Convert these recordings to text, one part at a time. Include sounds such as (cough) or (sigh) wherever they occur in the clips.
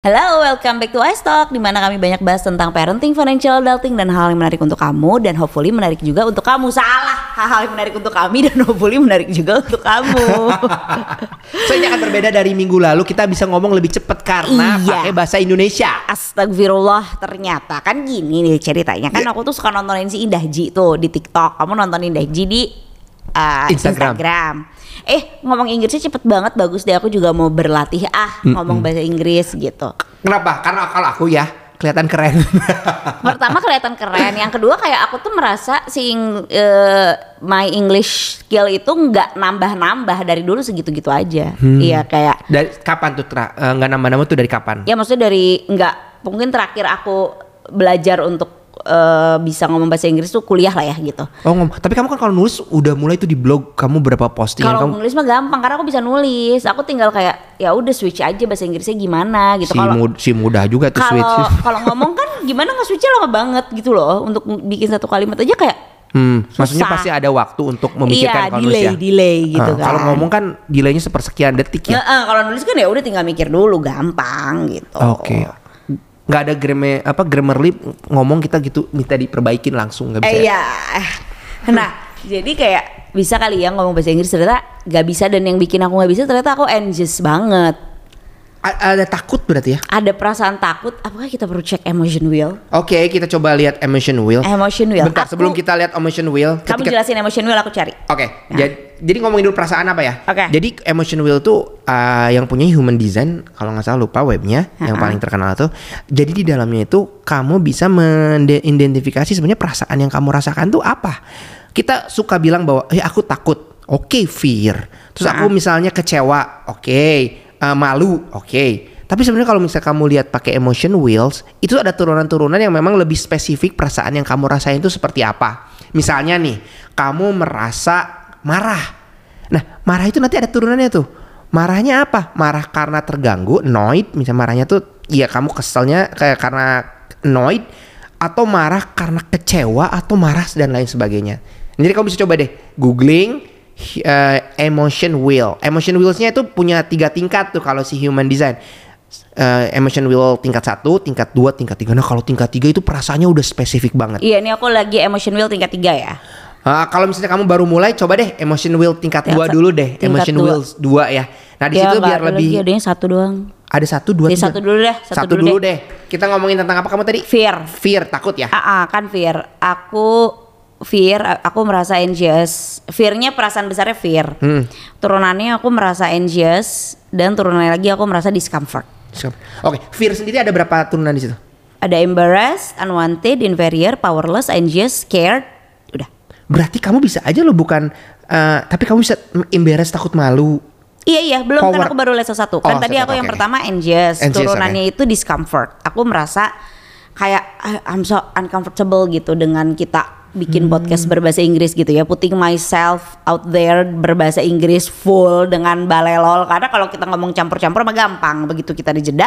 Halo, welcome back to iStalk di mana kami banyak bahas tentang parenting, financial adulting dan hal yang menarik untuk kamu dan hopefully menarik juga untuk kamu. Salah, hal-hal yang menarik untuk kami dan hopefully menarik juga untuk kamu. (laughs) so ini akan berbeda dari minggu lalu kita bisa ngomong lebih cepat karena Iya. pakai bahasa Indonesia. Astagfirullah, ternyata kan gini nih ceritanya kan aku tuh suka nontonin si Indah Ji tuh di TikTok. Kamu nonton Indah Ji di uh, Instagram. Instagram. Eh, ngomong Inggrisnya cepet banget, bagus deh. Aku juga mau berlatih ah ngomong bahasa Inggris gitu. Kenapa? Karena kalau aku ya kelihatan keren. (laughs) Pertama kelihatan keren, yang kedua kayak aku tuh merasa si eh, my English skill itu nggak nambah-nambah dari dulu segitu-gitu aja. Iya kayak dari kapan tuh? Eh, nggak nama-nama tuh dari kapan? ya maksudnya dari nggak mungkin terakhir aku belajar untuk eh, bisa ngomong bahasa Inggris tuh kuliah lah ya gitu. Oh, ngom- tapi kamu kan kalau nulis udah mulai tuh di blog kamu berapa postingan Kalau kamu nulis mah gampang karena aku bisa nulis. Aku tinggal kayak ya udah switch aja bahasa Inggrisnya gimana gitu. si, Kalau mud- si mudah juga tuh kalau switch. (laughs) kalau ngomong kan gimana nge switchnya lama banget gitu loh untuk bikin satu kalimat aja kayak Hmm, maksudnya susah. pasti ada waktu untuk memikirkan Iya, kalau nulis ya. delay gitu Ah, kan. Kalau ngomong kan delaynya sepersekian detik ya. Nggak, eh, kalau nulis kan ya udah tinggal mikir dulu gampang gitu. Oke. Nggak ada grammar apa grammarly ngomong kita gitu minta diperbaikin langsung nggak bisa. Eh, ya? iya. Nah, jadi kayak bisa kali ya ngomong bahasa Inggris ternyata gak bisa dan yang bikin aku nggak bisa ternyata aku anxious banget. A- ada takut berarti ya? Ada perasaan takut. Apakah kita perlu cek emotion wheel? Oke, kita coba lihat emotion wheel. Emotion wheel. Bentar, Aku- sebelum kita lihat emotion wheel, Kamu ketika- jelasin emotion wheel aku cari. Oke, Nah. jadi, jadi ngomongin dulu perasaan apa ya? Oke. Jadi emotion wheel tuh uh, yang punya human design, kalau nggak salah lupa webnya, yang Ha-ha. paling terkenal tuh. Jadi di dalamnya itu kamu bisa mengidentifikasi sebenarnya perasaan yang kamu rasakan tuh apa. Kita suka bilang bahwa, eh aku takut, oke fear. Terus aku Ha-ha. misalnya kecewa, oke, uh, malu, oke. Tapi sebenarnya kalau misalnya kamu lihat pakai emotion wheels, itu ada turunan-turunan yang memang lebih spesifik perasaan yang kamu rasain itu seperti apa. Misalnya nih, kamu merasa marah. Nah, marah itu nanti ada turunannya tuh. Marahnya apa? Marah karena terganggu, annoyed, misalnya marahnya tuh ya kamu keselnya kayak karena annoyed atau marah karena kecewa atau marah dan lain sebagainya. Jadi kamu bisa coba deh googling uh, emotion wheel. Emotion wheelsnya itu punya tiga tingkat tuh kalau si human design. Uh, emotion wheel tingkat satu, tingkat dua, tingkat tiga. Nah kalau tingkat tiga itu perasaannya udah spesifik banget. Iya, ini aku lagi emotion wheel tingkat tiga ya. Ah, kalau misalnya kamu baru mulai, coba deh emotion wheel tingkat Tingkat dua dulu deh, tingkat emotion dua. dua ya. Nah di Ya, situ biar ada lebih lagi, adanya satu doang. ada satu dua Ya, tiga. satu dulu deh, satu dulu deh. Kita ngomongin tentang apa kamu tadi? Fear. Fear takut ya. Ah, ah, kan fear. Aku fear, aku merasa anxious. Fearnya perasaan besarnya fear. Hmm. Turunannya aku merasa anxious dan turunannya lagi aku merasa discomfort. Siap. Oke, fear sendiri ada berapa turunan di situ? Ada embarrassed, unwanted, inferior, powerless, anxious, scared. Berarti kamu bisa aja loh bukan, eh, tapi kamu bisa embarrass takut malu. Iya iya, belum kan Power. aku baru level satu. Kan Oh, tadi aku yang oke, oke. pertama anxious, Anxious, turunannya itu discomfort. Aku merasa kayak "Ah, I'm so uncomfortable gitu dengan kita bikin Hmm. podcast berbahasa Inggris gitu ya, putting myself out there berbahasa Inggris full dengan balelol. Karena kalau kita ngomong campur-campur mah gampang, begitu kita dijeda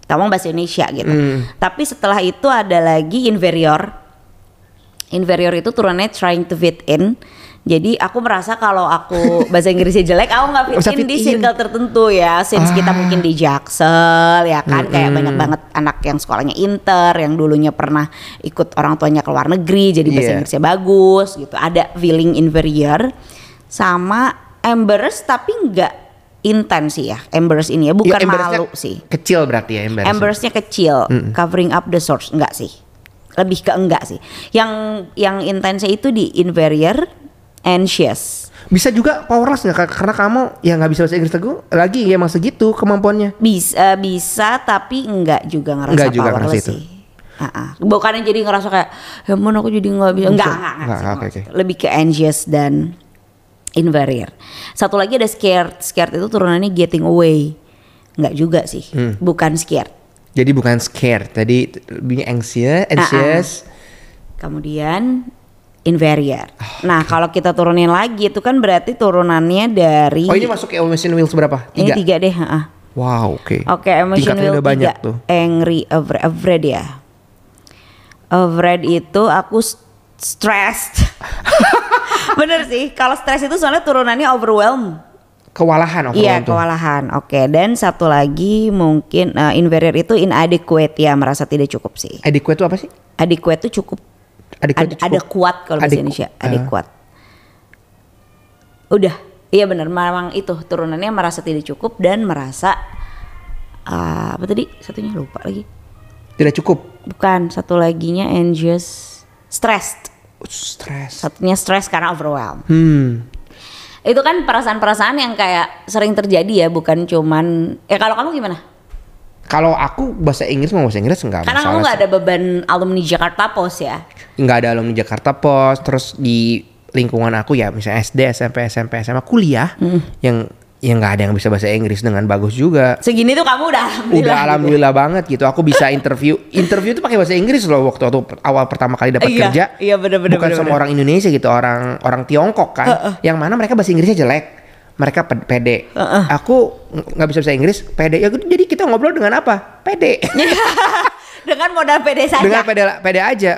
kita ngomong bahasa Indonesia gitu. Hmm. Tapi setelah itu ada lagi inferior. Inferior itu turunannya trying to fit in. Jadi aku merasa kalau aku (laughs) bahasa Inggrisnya jelek, aku nggak fit Bisa in fit di in. circle tertentu ya. Since kita Ah. mungkin di Jaksel ya kan, kayak Mm-mm. banyak banget anak yang sekolahnya inter, yang dulunya pernah ikut orang tuanya ke luar negeri, jadi bahasa Iya. Inggrisnya bagus gitu. Ada feeling inferior sama embarrassed tapi nggak intens sih ya. Embarrassed ini ya, bukan Ya, malu sih. Kecil berarti ya embarrass. Embersnya kecil, covering up the source enggak sih? Lebih ke enggak sih. Yang yang intensnya itu di inferior, anxious. Bisa juga powerless? Kak? Karena kamu ya nggak bisa bahasa Inggris teguh lagi ya emang segitu kemampuannya. Bisa bisa tapi enggak juga ngerasa Enggak juga powerless ngerasa itu. sih. Ah-ah. Bukannya jadi ngerasa kayak, ya ampun aku jadi nggak bisa. Enggak. Lebih ke anxious dan inferior. Satu lagi ada scared. Scared itu turunannya getting away. Enggak juga sih. Hmm. Bukan scared. Jadi bukan scared, tadi lebih anxious, anxious. Kemudian inferior. Nah, kalau kita turunin lagi itu kan berarti turunannya dari Oh ini masuk ke emotion wheels berapa? ini Tiga. tiga deh, heeh. Wow, oke. Oke, emotion Tingkatnya wheel udah banyak tiga. tuh. Angry, afraid, afraid ya. Afraid itu aku stressed. (laughs) Bener sih, kalau stress itu soalnya turunannya overwhelm. Kewalahan Iya kewalahan. Oke dan satu lagi mungkin eh, inferior itu inadequate ya merasa tidak cukup sih. Adequate itu apa sih? Adequate itu cukup. Adequate Ada, itu cukup. ada kuat kalau bahasa Indonesia. ah. Adequate. Udah. Iya benar. Memang itu turunannya merasa tidak cukup dan merasa ah, apa tadi satunya lupa lagi. Tidak cukup. Bukan satu laginya anxious, stressed. Stres. Satunya stress karena overwhelmed. Hmm. Itu kan perasaan-perasaan yang kayak sering terjadi ya, bukan cuman ya kalau kamu gimana? Kalau aku bahasa Inggris mau bahasa Inggris enggak Karena kamu masalah. nggak ada beban alumni Jakarta Post ya. nggak ada alumni Jakarta Post terus di lingkungan aku ya misalnya SD SMP SMP SMA kuliah Hmm. yang yang nggak ada yang bisa bahasa Inggris dengan bagus juga. Segini tuh kamu udah alhamdulillah. udah gitu. alhamdulillah banget gitu. Aku bisa interview. Interview itu pakai bahasa Inggris loh waktu waktu awal pertama kali dapat Iya, kerja. iya, bener-bener, bukan sama bener-bener. orang Indonesia gitu orang orang Tiongkok kan. Yang mana mereka bahasa Inggrisnya jelek. Mereka pe- pede. Aku ng- nggak bisa bahasa Inggris pede. Ya jadi kita ngobrol dengan apa? Pede. (laughs) Dengan modal pede saja. dengan pede pede aja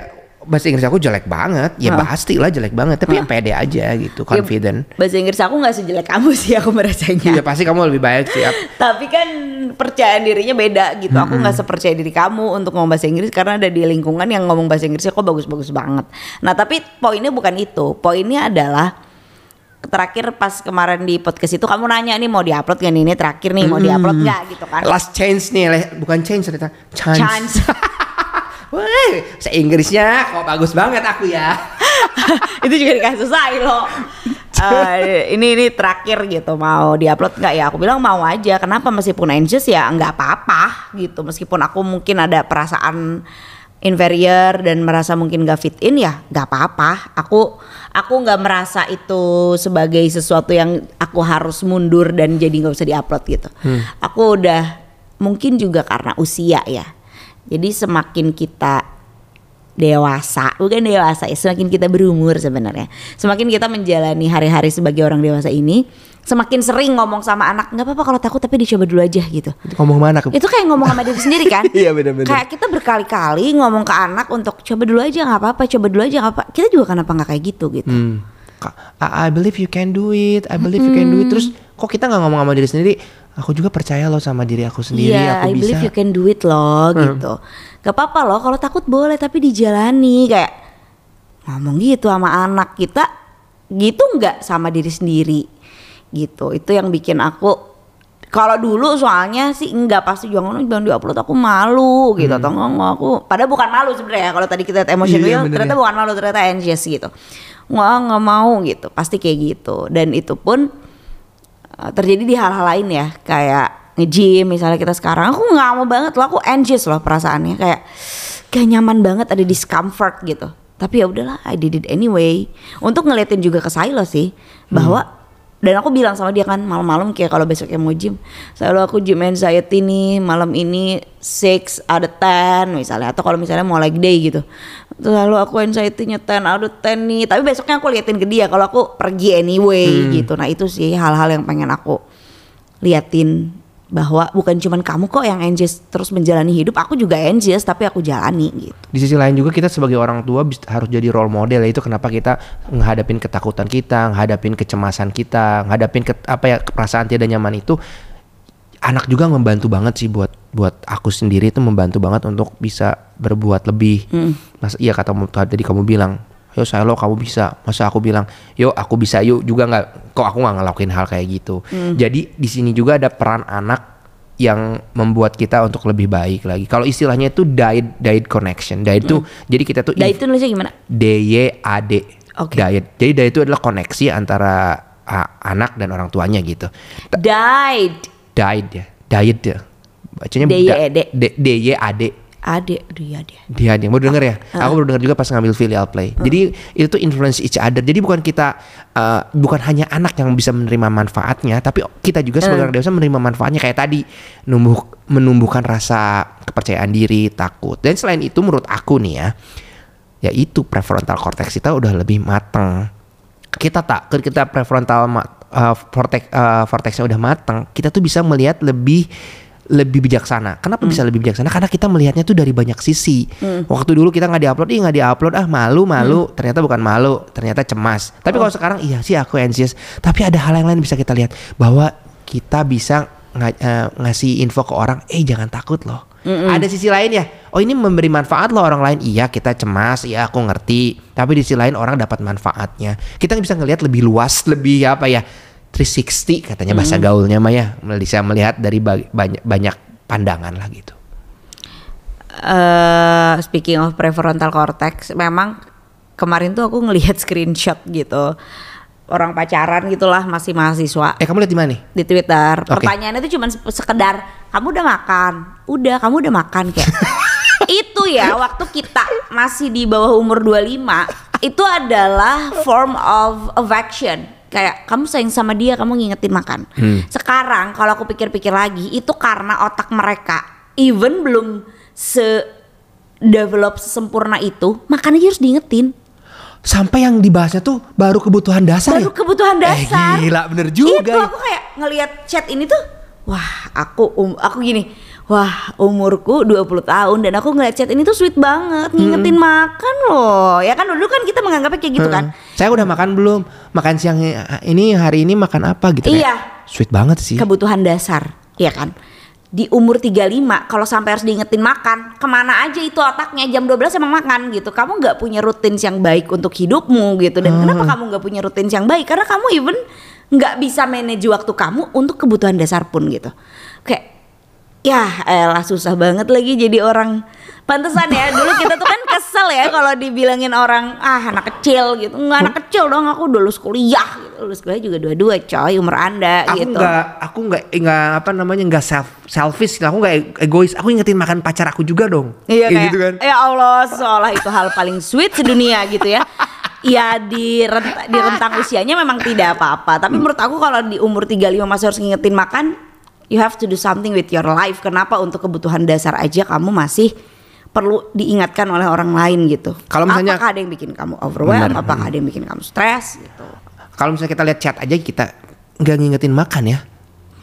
bahasa Inggris aku jelek banget ya pasti lah jelek banget tapi ya pede aja gitu Ya, confident bahasa Inggris aku nggak sejelek kamu (laughs) sih aku merasanya. ya pasti kamu lebih baik sih Ap. (laughs) Tapi kan percayaan dirinya beda gitu. Aku nggak sepercaya diri kamu untuk ngomong bahasa Inggris karena ada di lingkungan yang ngomong bahasa Inggrisnya kok bagus-bagus banget. Nah tapi poinnya bukan itu. Poinnya adalah terakhir pas kemarin di podcast itu kamu nanya nih mau diupload gak nih ini terakhir nih mau diupload nggak gitu kan? last chance nih bukan change ternyata chance, Chance. (laughs) Wah, saya Inggrisnya kok bagus banget aku ya (laughs) itu juga dikasih saya loh. Eh, ini ini terakhir gitu mau diupload nggak ya? Aku bilang mau aja. Kenapa meskipun anxious ya nggak apa-apa gitu. Meskipun aku mungkin ada perasaan inferior dan merasa mungkin gak fit in ya nggak apa-apa. Aku aku nggak merasa itu sebagai sesuatu yang aku harus mundur dan jadi nggak usah diupload gitu. Aku udah mungkin juga karena usia ya. Jadi semakin kita dewasa, bukan dewasa ya, semakin kita berumur sebenarnya. Semakin kita menjalani hari-hari sebagai orang dewasa ini, semakin sering ngomong sama anak, nggak apa-apa kalau takut tapi dicoba dulu aja gitu. ngomong mana ke Itu kayak ngomong sama diri (laughs) sendiri kan? Iya, bener-bener. Kayak kita berkali-kali ngomong ke anak untuk coba dulu aja nggak apa-apa, coba dulu aja nggak apa. Kita juga kenapa nggak kayak gitu gitu? Hmm. I, I believe you can do it I believe you can do it terus kok kita nggak ngomong sama diri sendiri aku juga percaya loh sama diri aku sendiri Iya, aku I bisa. believe you can do it loh gitu. Gak apa-apa loh kalau takut boleh tapi dijalani. Kayak ngomong gitu sama anak kita gitu nggak sama diri sendiri? Gitu. Itu yang bikin aku kalau dulu soalnya sih enggak pasti jangan jangan diupload aku malu gitu. Atau enggak enggak, aku padahal bukan malu sebenarnya kalau tadi kita lihat emotion Iya, bener ternyata ya. bukan malu ternyata anxious gitu. Nggak nggak mau gitu. Pasti kayak gitu. Dan itu pun uh, terjadi di hal-hal lain ya kayak nge-gym misalnya kita sekarang. Aku nggak mau banget loh aku anxious loh perasaannya. Kayak kayak nyaman banget ada discomfort gitu. Tapi ya udahlah I did it anyway. Untuk ngeliatin juga ke Silo sih bahwa dan aku bilang sama dia kan malam-malam kayak kalau besoknya mau gym selalu aku gym anxiety nih malam ini 6 out of 10 misalnya. Atau kalau misalnya mau leg day gitu. Selalu aku anxiety-nya 10 out of 10 nih. Tapi besoknya aku liatin ke dia kalau aku pergi anyway gitu. Nah itu sih hal-hal yang pengen aku liatin bahwa bukan cuman kamu kok yang anxious terus menjalani hidup aku juga anxious tapi aku jalani gitu di sisi lain juga kita sebagai orang tua harus jadi role model ya itu kenapa kita menghadapin ketakutan kita, menghadapin kecemasan kita, menghadapin ke, apa ya perasaan tidak nyaman itu anak juga membantu banget sih buat buat aku sendiri itu membantu banget untuk bisa berbuat lebih. Mas iya kata tadi kamu bilang, "Yo saya lo kamu bisa." Masa aku bilang, "Yo aku bisa yuk." Juga nggak kok aku nggak ngelakuin hal kayak gitu. Jadi di sini juga ada peran anak yang membuat kita untuk lebih baik lagi. Kalau istilahnya itu diet diet connection. Diet itu jadi kita tuh dan itu nulisnya gimana D Y A D. Oke. Diet. Jadi diet itu adalah koneksi antara ah, anak dan orang tuanya gitu. died Diet ya. Diet ya. Bacanya D-Y-E-D. D D Y A D. ade dia dia Dia dia baru denger ya. Aku baru denger juga pas ngambil filial play. Jadi itu tuh influence each other. Jadi bukan kita uh, bukan hanya anak yang bisa menerima manfaatnya, tapi kita juga sebagai orang dewasa menerima manfaatnya kayak tadi numbuh menumbuhkan rasa kepercayaan diri, takut. Dan selain itu menurut aku nih ya, ya itu prefrontal cortex kita udah lebih mateng. Kita tak kita prefrontal uh, vortex uh, vortexnya udah mateng, kita tuh bisa melihat lebih lebih bijaksana. Kenapa bisa lebih bijaksana? Karena kita melihatnya tuh dari banyak sisi. Waktu dulu kita nggak diupload, ih nggak diupload, ah malu malu. Ternyata bukan malu, ternyata cemas. Tapi kalau sekarang iya sih aku anxious. Tapi ada hal yang lain bisa kita lihat bahwa kita bisa nga- eh, ngasih info ke orang, eh jangan takut loh. Ada sisi lain ya. Oh ini memberi manfaat loh orang lain. Iya kita cemas, iya aku ngerti. Tapi di sisi lain orang dapat manfaatnya. Kita bisa ngelihat lebih luas, lebih apa ya? 360 katanya bahasa gaulnya mah ya. Bisa melihat dari ba- banyak banyak pandangan lah gitu. eh speaking of prefrontal cortex, memang kemarin tuh aku ngelihat screenshot gitu orang pacaran gitulah masih mahasiswa Eh kamu lihat di mana nih? di Twitter. Oke. Pertanyaannya itu cuma sekedar kamu udah makan, udah kamu udah makan kayak itu ya waktu kita masih di bawah umur 25 itu adalah form of affection kayak kamu sayang sama dia kamu ngingetin makan sekarang kalau aku pikir-pikir lagi itu karena otak mereka even belum se develop sesempurna itu makan aja harus diingetin Sampai yang dibahasnya tuh baru kebutuhan dasar baru ya? kebutuhan dasar Eh gila bener juga itu ya. aku kayak ngelihat chat ini tuh wah aku um, aku gini wah umurku 20 tahun dan aku ngeliat chat ini tuh sweet banget ngingetin makan loh. Ya kan dulu kan kita menganggapnya kayak gitu kan. Heeh. Saya udah makan belum? Makan siang ini hari ini makan apa gitu kayak, Iya. Sweet banget sih. kebutuhan dasar ya kan? Di umur 35 kalau sampai harus diingetin makan ke mana aja itu otaknya? Jam 12 emang makan gitu. Kamu nggak punya rutin yang baik untuk hidupmu gitu. Dan kenapa kamu nggak punya rutin yang baik? Karena kamu even nggak bisa manage waktu kamu untuk kebutuhan dasar pun gitu. Kayak ya elah susah banget lagi jadi orang pantesan ya. Dulu kita tuh kan kesel ya kalau dibilangin orang ah anak kecil gitu. Nggak anak kecil dong aku udah lulus kuliah. Gitu. lulus kuliah juga dua-dua coy umur anda aku gitu. nggak aku nggak nggak apa namanya nggak self selfish. Aku nggak egois. Aku ingetin makan pacar aku juga dong. Iya Kayak gitu kan. Ya Allah seolah itu hal paling sweet sedunia gitu ya. Ya di rentang, di rentang usianya memang tidak apa-apa. Tapi menurut aku kalau di umur 35 masih harus ngingetin makan, you have to do something with your life. Kenapa untuk kebutuhan dasar aja kamu masih perlu diingatkan oleh orang lain gitu. Kalau misalnya- apakah ada yang bikin kamu overwhelmed, Benar. apakah ada yang bikin kamu stres gitu. kalau misalnya kita lihat chat aja kita nggak ngingetin makan ya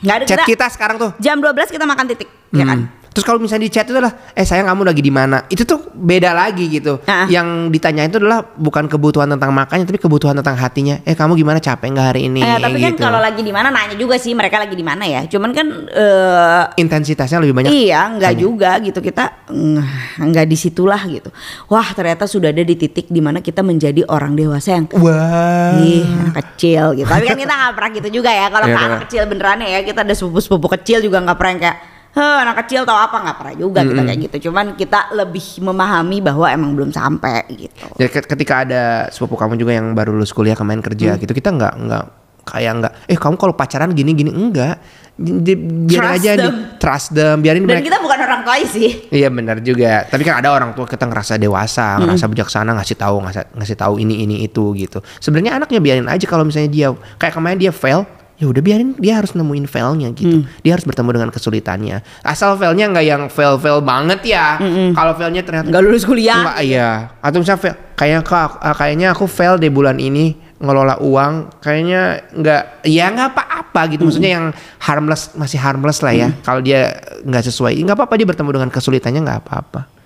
Nggak ada chat kita, kita sekarang tuh jam 12 kita makan titik, ya kan? Terus kalau misalnya di chat itu adalah eh sayang kamu lagi di mana? Itu tuh beda lagi gitu. Ah. Yang ditanyain itu adalah bukan kebutuhan tentang makannya tapi kebutuhan tentang hatinya. Eh kamu gimana capek nggak hari ini? Eh, tapi kan gitu. kalau lagi di mana nanya juga sih mereka lagi di mana ya. Cuman kan eh intensitasnya lebih banyak. Iya, enggak Tanya. juga gitu kita mm, enggak di situlah gitu. Wah ternyata sudah ada di titik di mana kita menjadi orang dewasa yang Wah. ih anak kecil gitu. Tapi kan kita nggak pernah gitu juga ya. Kalau ke benar. anak kecil beneran ya kita ada sepupu-sepupu kecil juga nggak pernah kayak Heh, anak kecil tahu apa nggak pernah juga kita kayak gitu. Cuman kita lebih memahami bahwa emang belum sampai gitu. Jadi ke- ketika ada sepupu kamu juga yang baru lulus kuliah kemarin kerja Hmm. gitu kita nggak nggak kayak nggak eh kamu kalau pacaran gini gini enggak Di- biarin Trust aja them. di trust them biarin Dan mereka kita bukan orang tua sih. Iya benar juga. Tapi kan ada orang tua kita ngerasa dewasa, ngerasa bijaksana, ngasih tahu, ngasih, ngasih tahu ini ini itu gitu. Sebenarnya anaknya biarin aja kalau misalnya dia kayak kemarin dia fail, ya udah biarin dia harus nemuin failnya gitu. Dia harus bertemu dengan kesulitannya. Asal failnya nggak yang fail fail banget ya. Kalau failnya ternyata Nggak lulus kuliah. Nggak, iya. Atau misalnya fail, kayaknya kak, ah, kayaknya aku fail di bulan ini ngelola uang kayaknya nggak ya nggak apa-apa gitu maksudnya yang harmless masih harmless lah ya kalau dia nggak sesuai nggak apa-apa dia bertemu dengan kesulitannya nggak apa-apa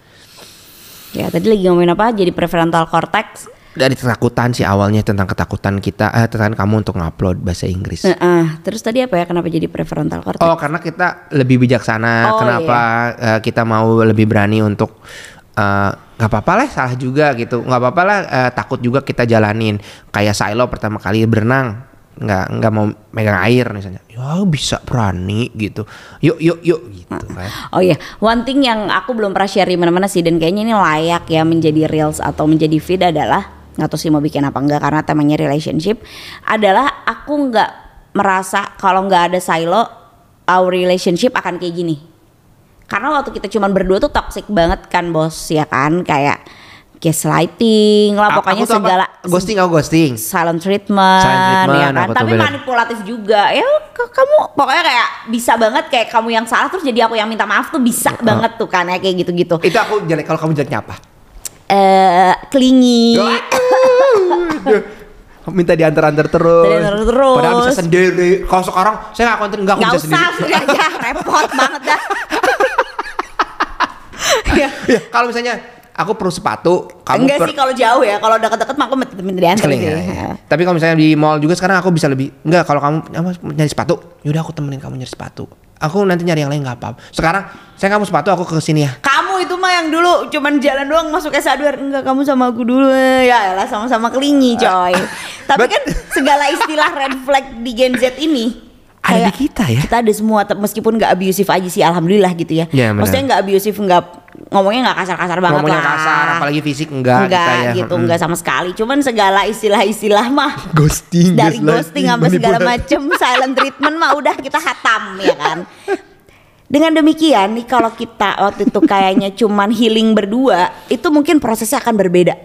Ya tadi lagi ngomongin apa? Jadi prefrontal cortex. Dari ketakutan sih awalnya tentang ketakutan kita eh, tentang kamu untuk ngupload bahasa Inggris Heeh. Terus tadi apa ya? Kenapa jadi prefrontal cortex? Oh karena kita lebih bijaksana. Oh, Kenapa eh, kita mau lebih berani untuk eh, nggak apa-apa lah salah juga gitu. nggak apa-apa lah eh, takut juga kita jalanin. Kayak Silo pertama kali berenang nggak nggak mau megang air misalnya. Ya bisa berani gitu. Yuk yuk yuk gitu kan. Oh iya, one thing yang aku belum pernah share di mana-mana sih dan kayaknya ini layak ya menjadi reels atau menjadi feed adalah nggak tahu sih mau bikin apa enggak karena temanya relationship adalah aku nggak merasa kalau nggak ada silo our relationship akan kayak gini. Karena waktu kita cuman berdua tuh toxic banget kan bos ya kan kayak gaslighting lah pokoknya aku tuh apa? segala ghosting aku ghosting. silent treatment, Silent treatment, ya kan tapi bener. manipulatif juga ya kamu pokoknya kayak bisa banget kayak kamu yang salah terus jadi aku yang minta maaf tuh bisa banget tuh kan ya kayak gitu-gitu Itu aku jelek kalau kamu jeleknya apa? Eh clingy Aduh. minta diantar-antar terus. Diantar terus. Padahal bisa sendiri. Kalau sekarang saya nggak konten nggak aku Nggak bisa usah sendiri. sendiri aja, repot banget dah. (laughs) ya. Ya, kalau misalnya aku perlu sepatu, kamu Enggak per- sih kalau jauh ya, kalau deket-deket mah aku minta minta diantar sih. ya, ya. Tapi kalau misalnya di mall juga sekarang aku bisa lebih enggak kalau kamu apa, nyari sepatu, yaudah aku temenin kamu nyari sepatu. Aku nanti nyari yang lain nggak apa-apa. Sekarang saya nggak mau sepatu, aku ke sini ya. Kamu itu mah yang dulu cuman jalan doang masuk S1 Enggak kamu sama aku dulu. Ya elah sama-sama kelingi coy. Tapi But- kan segala istilah red flag di Gen Z ini Ada di kayak kita ya. Kita ada semua meskipun nggak abusive aja sih Alhamdulillah gitu ya. Benar. Maksudnya nggak abusive nggak Ngomongnya nggak kasar-kasar banget Ngomongnya lah. kasar, apalagi fisik enggak, Enggak kita ya. gitu Mm. Enggak sama sekali. Cuman segala istilah-istilah mah (laughs) Ghosting, dari ghosting sampai segala macem silent treatment mah udah kita hatam ya kan (laughs) dengan demikian nih kalau kita waktu itu kayaknya (laughs) cuman healing berdua itu mungkin prosesnya akan berbeda.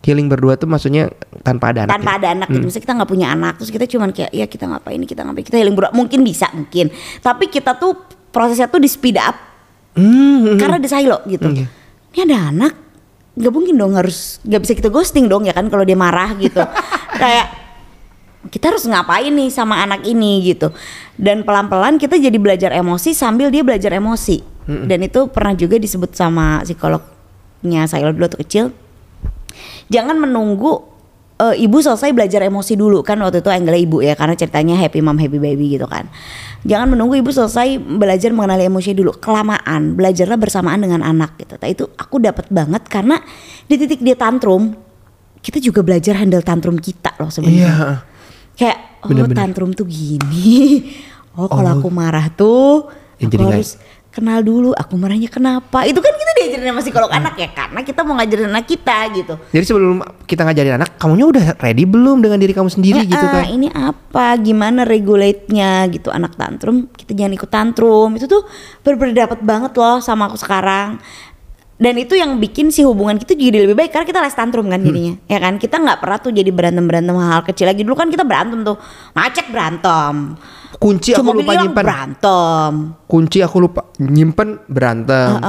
Healing berdua tuh maksudnya tanpa ada anak. tanpa ya? ada anak gitu. Misalnya kita nggak punya anak terus kita cuman kayak ya kita ngapain kita ngapain? Kita healing berdua. Mungkin bisa mungkin. Tapi kita tuh prosesnya tuh di speed up. Hmm, karena ada silo gitu. Iya. ini ada anak? Nggak mungkin dong harus nggak bisa kita ghosting dong ya kan kalau dia marah gitu. (laughs) Kayak kita harus ngapain nih sama anak ini gitu. Dan pelan-pelan kita jadi belajar emosi sambil dia belajar emosi. Dan itu pernah juga disebut sama psikolognya saya dulu waktu kecil jangan menunggu eh, ibu selesai belajar emosi dulu. Kan waktu itu angle ibu ya karena ceritanya happy mom happy baby gitu kan. Jangan menunggu ibu selesai belajar mengenali emosi dulu kelamaan belajarlah bersamaan dengan anak gitu. Nah, itu aku dapat banget karena di titik dia tantrum kita juga belajar handle tantrum kita loh sebenarnya. Iya. Kayak oh Bener-bener. tantrum tuh gini. (laughs) Oh kalau Oh. aku marah tuh Ya, aku harus kenal dulu aku marahnya kenapa? Itu kan kita diajarin sama psikolog anak ya karena kita mau ngajarin anak kita gitu. Jadi sebelum kita ngajarin anak, kamunya udah ready belum dengan diri kamu sendiri gitu "Ah, kan? ini apa? Gimana regulate-nya gitu. Anak tantrum kita jangan ikut tantrum. Itu tuh bener-bener dapat banget loh sama aku sekarang dan itu yang bikin si hubungan kita jadi lebih baik karena kita les tantrum kan jadinya ya kan? Kita nggak pernah tuh jadi berantem berantem hal kecil lagi. Dulu kan kita berantem tuh macet berantem. Kunci aku cuma lupa bilang nyimpen. berantem. Kunci aku lupa nyimpen berantem.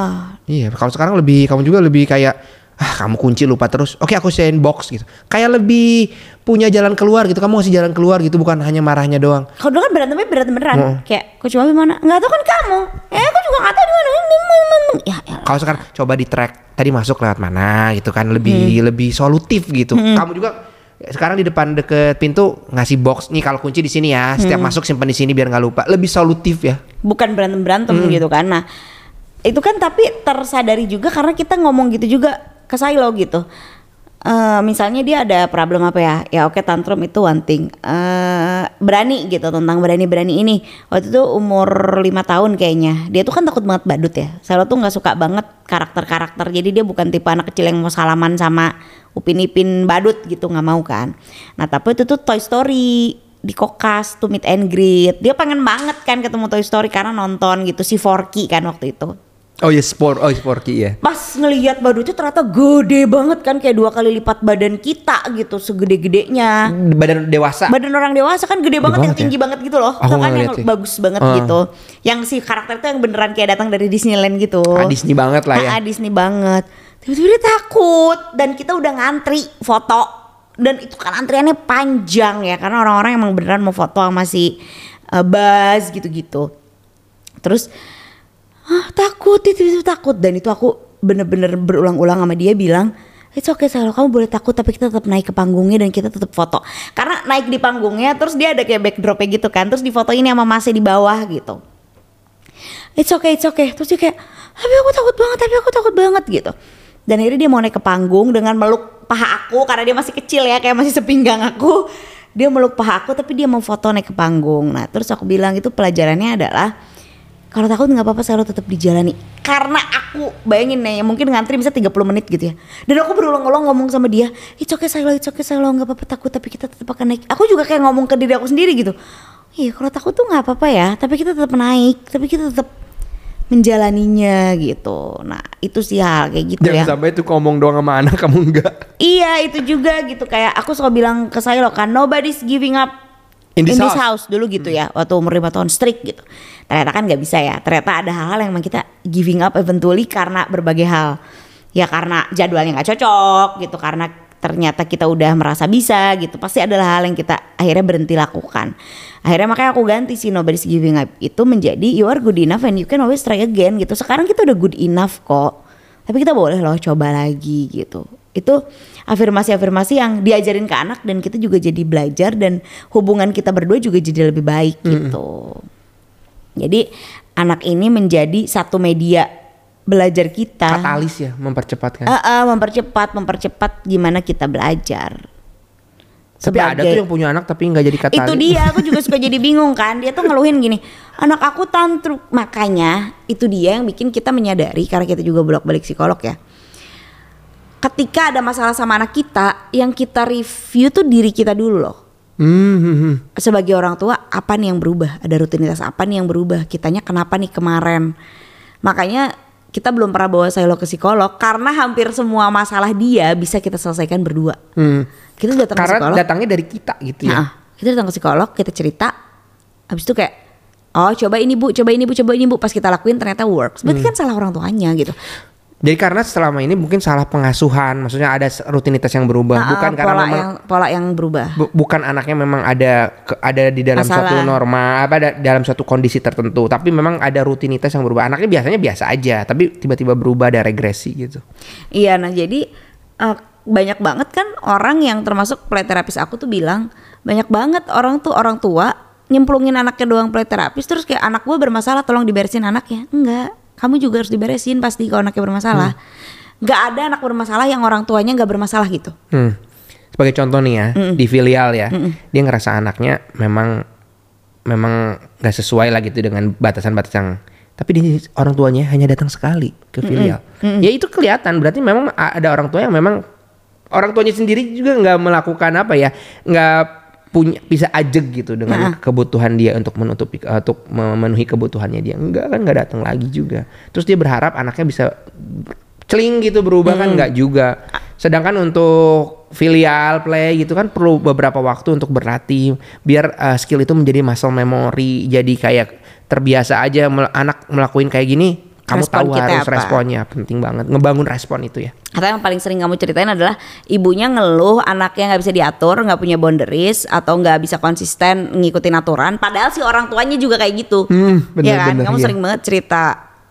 Iya, kalau sekarang lebih kamu juga lebih kayak ah kamu kunci lupa terus. Oke, aku send box gitu. Kayak lebih punya jalan keluar gitu. Kamu ngasih jalan keluar gitu bukan hanya marahnya doang. Kalau dulu kan berantemnya berantem beneran. Oh. Kayak coach Mami mana? Nggak tahu kan kamu. Eh aku juga nggak tahu di mana. Ya, ya. Kalau sekarang coba di track tadi masuk lewat mana gitu kan lebih lebih solutif gitu. Kamu juga sekarang di depan deket pintu ngasih box nih kalau kunci di sini ya. Setiap masuk simpan di sini biar nggak lupa. Lebih solutif ya. Bukan berantem berantem gitu kan. Nah itu kan tapi tersadari juga karena kita ngomong gitu juga ke Silo gitu. Eh, misalnya dia ada problem apa ya? Ya oke tantrum itu one thing. Eh, berani gitu tentang berani-berani ini. Waktu itu umur lima tahun kayaknya. Dia tuh kan takut banget badut ya. Silo tuh nggak suka banget karakter-karakter. Jadi dia bukan tipe anak kecil yang mau salaman sama Upin Ipin badut gitu nggak mau kan. Nah tapi itu tuh Toy Story di kokas tuh meet and greet. Dia pengen banget kan ketemu Toy Story karena nonton gitu si Forky kan waktu itu. Oh ya sport, oh sporty ya. Pas ngelihat badutnya ternyata gede banget kan kayak dua kali lipat badan kita gitu segede-gedenya. Badan dewasa. Badan orang dewasa kan gede, banget, yang banget ya? tinggi banget gitu loh. Aku Itu kan yang bagus banget Ah. gitu. Yang si karakter itu yang beneran kayak datang dari Disneyland gitu. Ah, Disney banget lah ya. Ah, ah, Disney banget. Tiba-tiba dia takut dan kita udah ngantri foto dan itu kan antriannya panjang ya karena orang-orang emang beneran mau foto sama si uh, Buzz gitu-gitu. Terus ah, takut itu itu takut dan itu aku bener-bener berulang-ulang sama dia bilang It's okay Salo, kamu boleh takut tapi kita tetap naik ke panggungnya dan kita tetap foto. Karena naik di panggungnya terus dia ada kayak backdropnya gitu kan. Terus di foto ini sama masnya di bawah gitu. It's okay, it's okay. Terus dia kayak, tapi aku takut banget, tapi aku takut banget gitu. Dan akhirnya dia mau naik ke panggung dengan meluk paha aku karena dia masih kecil ya, kayak masih sepinggang aku. Dia meluk paha aku tapi dia mau foto naik ke panggung. Nah terus aku bilang itu pelajarannya adalah kalau takut nggak apa-apa selalu tetap dijalani. Karena aku bayangin nih mungkin ngantri bisa 30 menit gitu ya. Dan aku berulang-ulang ngomong sama dia, it's okay Silo, it's okay Silo, nggak apa-apa takut tapi kita tetap akan naik. Aku juga kayak ngomong ke diri aku sendiri gitu. Iya kalau takut tuh nggak apa-apa ya, tapi kita tetap naik, tapi kita tetap menjalaninya gitu. Nah itu sih hal kayak gitu ya. Jangan sampai tuh ngomong doang sama anak kamu enggak. Iya itu juga gitu kayak aku selalu bilang ke saya loh kan nobody's giving up In this house. dulu gitu ya waktu umur lima tahun strict gitu. Ternyata kan nggak bisa ya. Ternyata ada hal-hal yang emang kita giving up eventually karena berbagai hal. Ya karena jadwalnya nggak cocok gitu karena ternyata kita udah merasa bisa gitu pasti adalah hal yang kita akhirnya berhenti lakukan akhirnya makanya aku ganti sih nobody's giving up itu menjadi you are good enough and you can always try again gitu sekarang kita udah good enough kok tapi kita boleh loh coba lagi gitu itu afirmasi-afirmasi yang diajarin ke anak dan kita juga jadi belajar dan hubungan kita berdua juga jadi lebih baik gitu. Jadi anak ini menjadi satu media belajar kita. Katalis ya mempercepat kan. Eh, eh, mempercepat mempercepat gimana kita belajar. Tapi ada tuh yang punya anak tapi nggak jadi katalis. itu dia aku juga suka jadi bingung kan. Dia tuh ngeluhin gini anak aku tantrum makanya itu dia yang bikin kita menyadari karena kita juga bolak balik psikolog ya ketika ada masalah sama anak kita yang kita review tuh diri kita dulu loh Hmm, hmm, hmm. sebagai orang tua apa nih yang berubah ada rutinitas apa nih yang berubah kitanya kenapa nih kemarin makanya kita belum pernah bawa saya lo ke psikolog karena hampir semua masalah dia bisa kita selesaikan berdua Hmm. kita datang ke Karena psikolog datangnya dari kita gitu ya. Nah, kita datang ke psikolog, kita cerita, habis itu kayak, oh coba ini bu, coba ini bu, coba ini bu, pas kita lakuin ternyata works. Berarti kan salah orang tuanya gitu. Jadi karena selama ini mungkin salah pengasuhan, maksudnya ada rutinitas yang berubah, Nah, bukan eh, karena pola memang yang pola yang berubah. bu- bukan anaknya memang ada ke- ada di dalam Masalah. suatu norma apa ada dalam suatu kondisi tertentu, tapi memang ada rutinitas yang berubah. Anaknya biasanya biasa aja, tapi tiba-tiba berubah ada regresi gitu. Iya, nah jadi eh, banyak banget kan orang yang termasuk play terapis aku tuh bilang banyak banget orang tuh orang tua nyemplungin anaknya doang play terapis terus kayak anak gue bermasalah tolong diberesin anaknya enggak kamu juga harus diberesin pasti kalau anaknya bermasalah. Nggak ada anak bermasalah yang orang tuanya nggak bermasalah gitu. Hmm. Sebagai contoh nih ya, di filial ya, dia ngerasa anaknya memang memang nggak sesuai lah gitu dengan batasan-batasan. Tapi di orang tuanya hanya datang sekali ke filial. Ya itu kelihatan berarti memang ada orang tua yang memang orang tuanya sendiri juga nggak melakukan apa ya, nggak punya bisa ajeg gitu dengan kebutuhan dia untuk menutupi eh, untuk memenuhi kebutuhannya dia. Enggak kan nggak datang lagi juga. Terus dia berharap anaknya bisa celing gitu berubah kan nggak juga. Sedangkan untuk filial play gitu kan perlu beberapa waktu untuk berlatih biar uh, skill itu menjadi muscle memory jadi kayak terbiasa aja mel- anak melakuin kayak gini kamu Respon tahu kita harus apa? responnya penting banget ngebangun respon itu ya Atau yang paling sering kamu ceritain adalah ibunya ngeluh anaknya nggak bisa diatur, nggak punya boundaries atau nggak bisa konsisten ngikutin aturan. Padahal si orang tuanya juga kayak gitu. Hmm, Iya kan? bener-bener, Kamu iya. sering banget cerita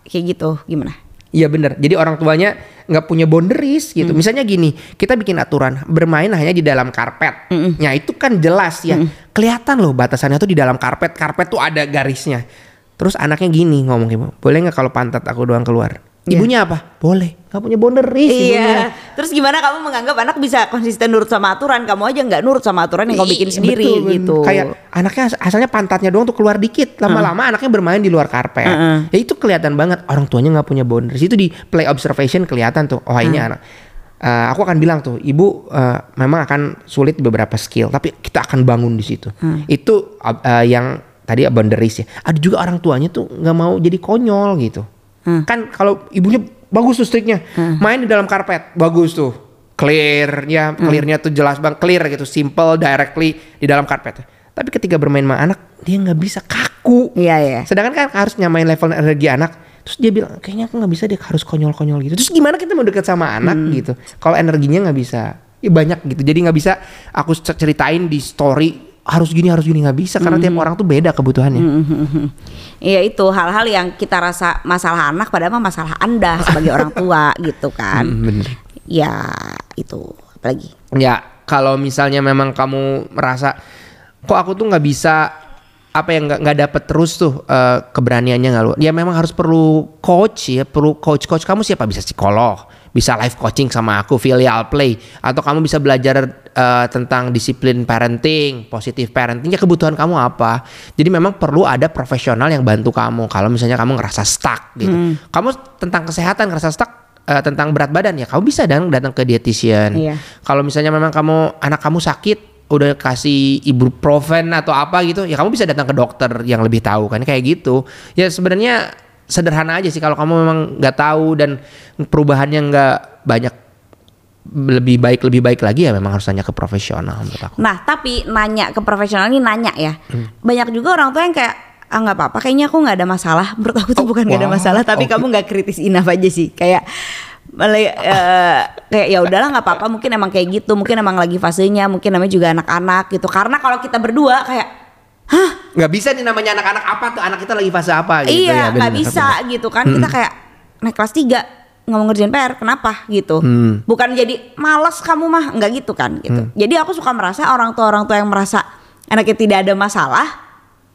kayak gitu. Gimana? Iya bener. Jadi orang tuanya nggak punya boundaries gitu. Misalnya gini, kita bikin aturan bermain hanya di dalam karpet. Ya itu kan jelas ya. Kelihatan loh batasannya tuh di dalam karpet. Karpet tuh ada garisnya. Terus anaknya gini ngomong ibu, boleh nggak kalau pantat aku doang keluar? Iya. Ibunya apa? Boleh. Nggak punya boundaries ibunya. Iya. Terus gimana kamu menganggap anak bisa konsisten nurut sama aturan? Kamu aja nggak nurut sama aturan yang kamu bikin Iya, sendiri betul, gitu. Kayak anaknya as- asalnya pantatnya doang tuh keluar dikit, lama-lama anaknya bermain di luar karpet. Ya itu kelihatan banget orang tuanya nggak punya boundaries. Itu di play observation kelihatan tuh. Oh ini anak. Eh, aku akan bilang tuh, ibu eh, memang akan sulit beberapa skill, tapi kita akan bangun di situ. Itu eh, yang tadi boundaries ya. Ada juga orang tuanya tuh nggak mau jadi konyol gitu. Kan kalau ibunya bagus tuh striknya, main di dalam karpet, bagus tuh. Clear ya clearnya tuh jelas banget clear gitu simple directly di dalam karpet. Tapi ketika bermain sama anak dia nggak bisa kaku. Iya iya. sedangkan kan harus nyamain level energi anak terus dia bilang kayaknya aku nggak bisa dia harus konyol-konyol gitu. Terus gimana kita mau deket sama anak gitu? Kalau energinya nggak bisa. Ya banyak gitu. Jadi nggak bisa aku cer- ceritain di story harus gini harus gini. Nggak bisa karena tiap orang tuh beda kebutuhannya. Iya itu hal-hal yang kita rasa masalah anak padahal mah masalah anda sebagai (laughs) orang tua gitu kan. Hmm, bener. Ya itu. Apalagi. Ya kalau misalnya memang kamu merasa kok aku tuh nggak bisa apa yang nggak nggak dapet terus tuh eh, keberaniannya nggak lu ya memang harus perlu coach ya perlu coach coach kamu siapa? Bisa psikolog bisa live coaching sama aku filial play. Atau kamu bisa belajar eh, tentang disiplin parenting positif parenting ya kebutuhan kamu apa. Jadi memang perlu ada profesional yang bantu kamu. Kalau misalnya kamu ngerasa stuck gitu. Kamu tentang kesehatan ngerasa stuck eh, tentang berat badan ya kamu bisa dan datang ke dietitian. Iya. kalau misalnya memang kamu anak kamu sakit udah kasih ibuprofen atau apa gitu ya kamu bisa datang ke dokter yang lebih tahu kan kayak gitu. Ya sebenarnya sederhana aja sih kalau kamu memang nggak tahu dan perubahannya nggak banyak lebih baik lebih baik lagi ya memang harus tanya ke profesional menurut aku. Nah tapi nanya ke profesional ini nanya ya. Banyak juga orang tua yang kayak ah nggak apa-apa kayaknya aku nggak ada masalah. Menurut aku tuh Oh, bukan nggak ada masalah tapi oke. kamu nggak kritis enough aja sih. Kayak Malah, eh, kayak ya udahlah nggak apa-apa mungkin emang kayak gitu mungkin emang lagi fasenya mungkin namanya juga anak-anak gitu. Karena kalau kita berdua kayak hah? Nggak bisa nih namanya anak-anak apa tuh anak kita lagi fase apa gitu iya ya nggak bener, bisa bener. gitu kan kita kayak naik kelas 3 nggak mau ngerjain PR kenapa? Gitu. Hmm. bukan jadi malas kamu mah nggak gitu kan gitu. Jadi aku suka merasa orang tua orang tua yang merasa anaknya tidak ada masalah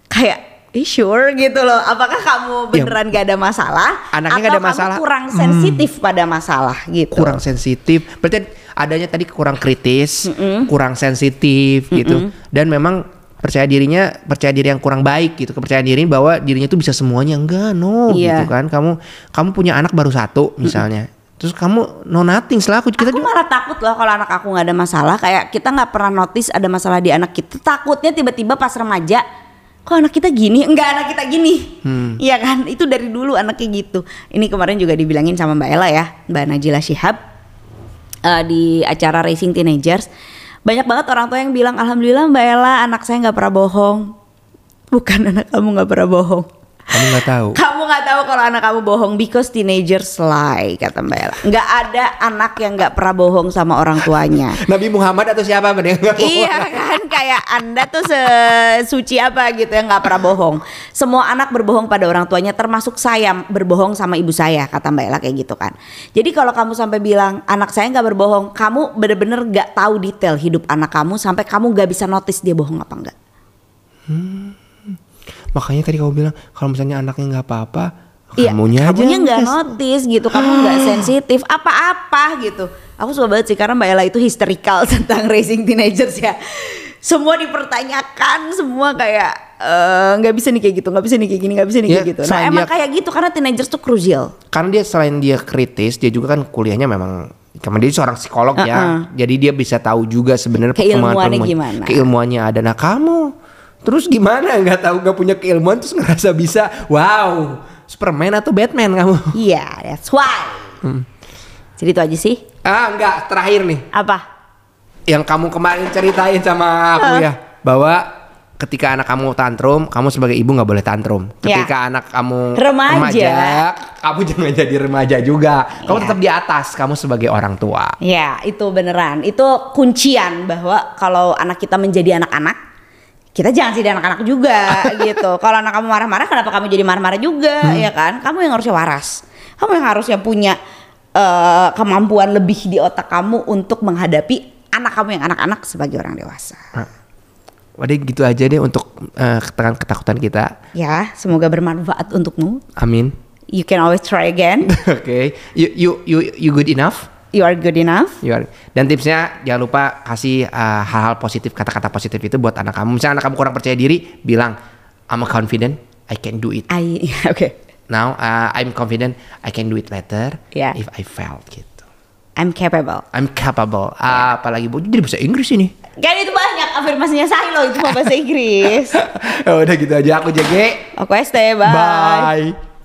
kayak "Ih, sure gitu loh. Apakah kamu beneran gak ada masalah? Anaknya atau nggak ada kamu masalah. kurang sensitif pada masalah? Gitu. Kurang sensitif. Berarti adanya tadi kurang kritis kurang sensitif gitu. Dan memang percaya dirinya percaya diri yang kurang baik gitu. Kepercayaan diri bahwa dirinya tuh bisa semuanya. Enggak no Iya. gitu kan. Kamu kamu punya anak baru satu misalnya. Terus kamu no nothing selaku. Kita aku juga malah takut loh kalau anak aku nggak ada masalah. Kayak kita nggak pernah notice ada masalah di anak kita. Takutnya tiba-tiba pas remaja kok anak kita gini? Enggak anak kita gini. Iya kan? Itu dari dulu anaknya gitu. Ini kemarin juga dibilangin sama mbak Ella ya mbak Najila Shihab eh, di acara Racing Teenagers banyak banget orang tua yang bilang alhamdulillah mbak Ella anak saya nggak pernah bohong. Bukan (laughs) anak kamu nggak pernah bohong. Kamu nggak tahu? Kamu nggak tahu kalau anak kamu bohong because teenagers lie kata Mbak Ella. Nggak ada anak yang nggak pernah bohong sama orang tuanya. (laughs) Nabi Muhammad atau siapa Mbak, bohong? iya kan kayak anda tuh sesuci apa gitu yang nggak pernah bohong. Semua anak berbohong pada orang tuanya termasuk saya berbohong sama ibu saya kata Mbak Ella kayak gitu kan. Jadi kalau kamu sampai bilang anak saya nggak berbohong, kamu bener-bener nggak tahu detail hidup anak kamu sampai kamu nggak bisa notice dia bohong apa enggak. Makanya tadi kamu bilang kalau misalnya anaknya nggak apa-apa Iya, kamunya kamunya nggak notice gitu, kamu nggak sensitif apa-apa gitu. Aku suka banget sih karena Mbak Ella itu histerikal (laughs) tentang racing teenagers ya. Semua dipertanyakan, semua kayak eh, nggak bisa nih kayak gitu, nggak bisa nih kayak gini, nggak bisa nih Ya, kayak gitu. Nah emang dia- kayak gitu karena teenagers tuh krusial. karena dia selain dia kritis dia juga kan kuliahnya memang karena dia seorang psikolog Uh-uh. ya jadi dia bisa tahu juga sebenarnya Keilmuannya perkembangan- gimana. keilmuannya ada nah kamu terus gimana nggak tahu nggak punya keilmuan terus ngerasa bisa wow Superman atau Batman kamu Iya, that's why. Hmm. Jadi itu aja sih. ah enggak terakhir nih Apa? yang kamu kemarin ceritain sama aku ya bahwa ketika anak kamu tantrum kamu sebagai ibu nggak boleh tantrum Ya. ketika anak kamu Remaja. kamu (laughs) jangan jadi remaja juga kamu Ya. tetap di atas kamu sebagai orang tua Ya, itu beneran. Itu kuncian bahwa kalau anak kita menjadi anak-anak, kita jangan jadi anak-anak juga (laughs) gitu. Kalau anak kamu marah-marah, kenapa kamu jadi marah-marah juga, ya kan? Kamu yang harusnya waras. Kamu yang harusnya punya eh, kemampuan lebih di otak kamu untuk menghadapi anak kamu yang anak-anak sebagai orang dewasa. Waduh gitu aja deh untuk ketekan ketakutan kita. Ya, semoga bermanfaat untukmu. Amin. You can always try again. (laughs) Oke, you, you you you good enough. You are good enough. You are- Dan tipsnya jangan lupa kasih eh, hal-hal positif, kata-kata positif itu buat anak kamu. Misalnya anak kamu kurang percaya diri, bilang I'm confident, I can do it. I (laughs) oke. Now uh, I'm confident, I can do it later Yeah. if I failed gitu. I'm capable. I'm capable. Apalagi bu, jadi bahasa Inggris ini. Kan itu banyak afirmasinya saya loh itu mah bahasa Inggris. (laughs) Ya Udah gitu aja aku JG. Aku ST, bye. Bye.